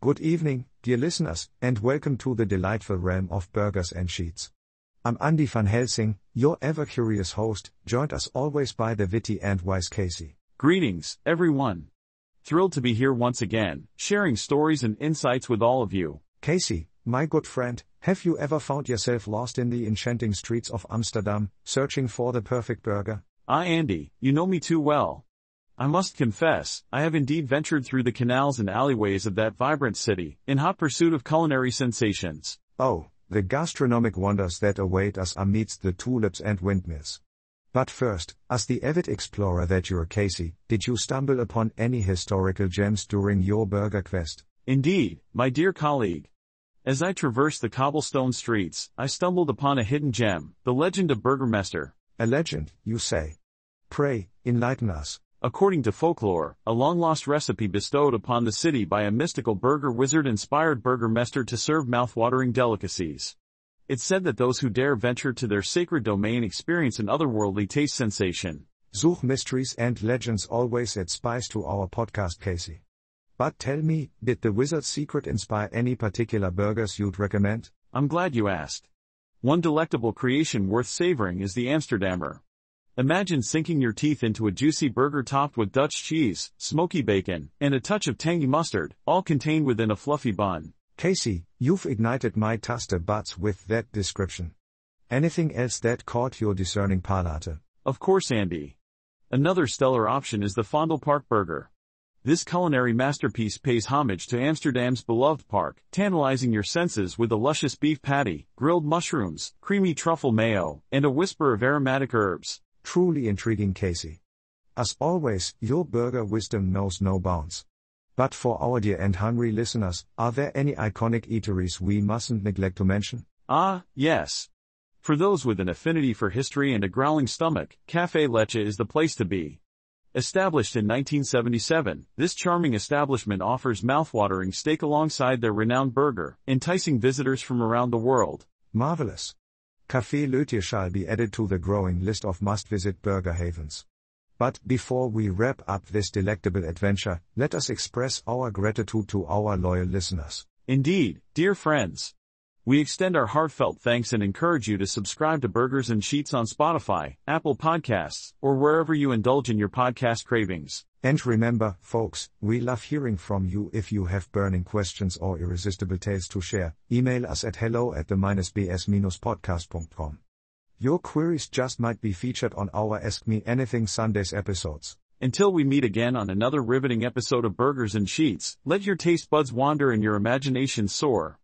Good evening, dear listeners, and welcome to the delightful realm of burgers and sheets. I'm Andy van Helsing, your ever curious host, joined as always by the witty and wise Casey. Greetings, everyone. Thrilled to be here once again, sharing stories and insights with all of you. Casey, my good friend, have you ever found yourself lost in the enchanting streets of Amsterdam, searching for the perfect burger? I, Andy, you know me too well. I must confess, I have indeed ventured through the canals and alleyways of that vibrant city, in hot pursuit of culinary sensations. Oh, the gastronomic wonders that await us amidst the tulips and windmills. But first, as the avid explorer that you're Casey, did you stumble upon any historical gems during your burger quest? Indeed, my dear colleague. As I traversed the cobblestone streets, I stumbled upon a hidden gem, the legend of Burgermeester. A legend, you say? Pray, enlighten us. According to folklore, a long-lost recipe bestowed upon the city by a mystical burger wizard inspired Burgermeester to serve mouth-watering delicacies. It's said that those who dare venture to their sacred domain experience an otherworldly taste sensation. Such mysteries and legends always add spice to our podcast, Casey. But tell me, did the wizard's secret inspire any particular burgers you'd recommend? I'm glad you asked. One delectable creation worth savoring is the Amsterdammer. Imagine sinking your teeth into a juicy burger topped with Dutch cheese, smoky bacon, and a touch of tangy mustard, all contained within a fluffy bun. Casey, you've ignited my taste buds with that description. Anything else that caught your discerning palate? Of course, Andy. Another stellar option is the Vondelpark burger. This culinary masterpiece pays homage to Amsterdam's beloved park, tantalizing your senses with a luscious beef patty, grilled mushrooms, creamy truffle mayo, and a whisper of aromatic herbs. Truly intriguing, Casey. As always, your burger wisdom knows no bounds. But for our dear and hungry listeners, are there any iconic eateries we mustn't neglect to mention? Ah, yes. For those with an affinity for history and a growling stomach, Cafe Loetje is the place to be. Established in 1977, this charming establishment offers mouthwatering steak alongside their renowned burger, enticing visitors from around the world. Marvelous. Café Loetje shall be added to the growing list of must-visit burger havens. But before we wrap up this delectable adventure, let us express our gratitude to our loyal listeners. Indeed, dear friends. We extend our heartfelt thanks and encourage you to subscribe to Burgers and Sheets on Spotify, Apple Podcasts, or wherever you indulge in your podcast cravings. And remember, folks, we love hearing from you if you have burning questions or irresistible tales to share. Email us at hello at the bs-podcast.com. Your queries just might be featured on our Ask Me Anything Sundays episodes. Until we meet again on another riveting episode of Burgers and Sheets, let your taste buds wander and your imagination soar.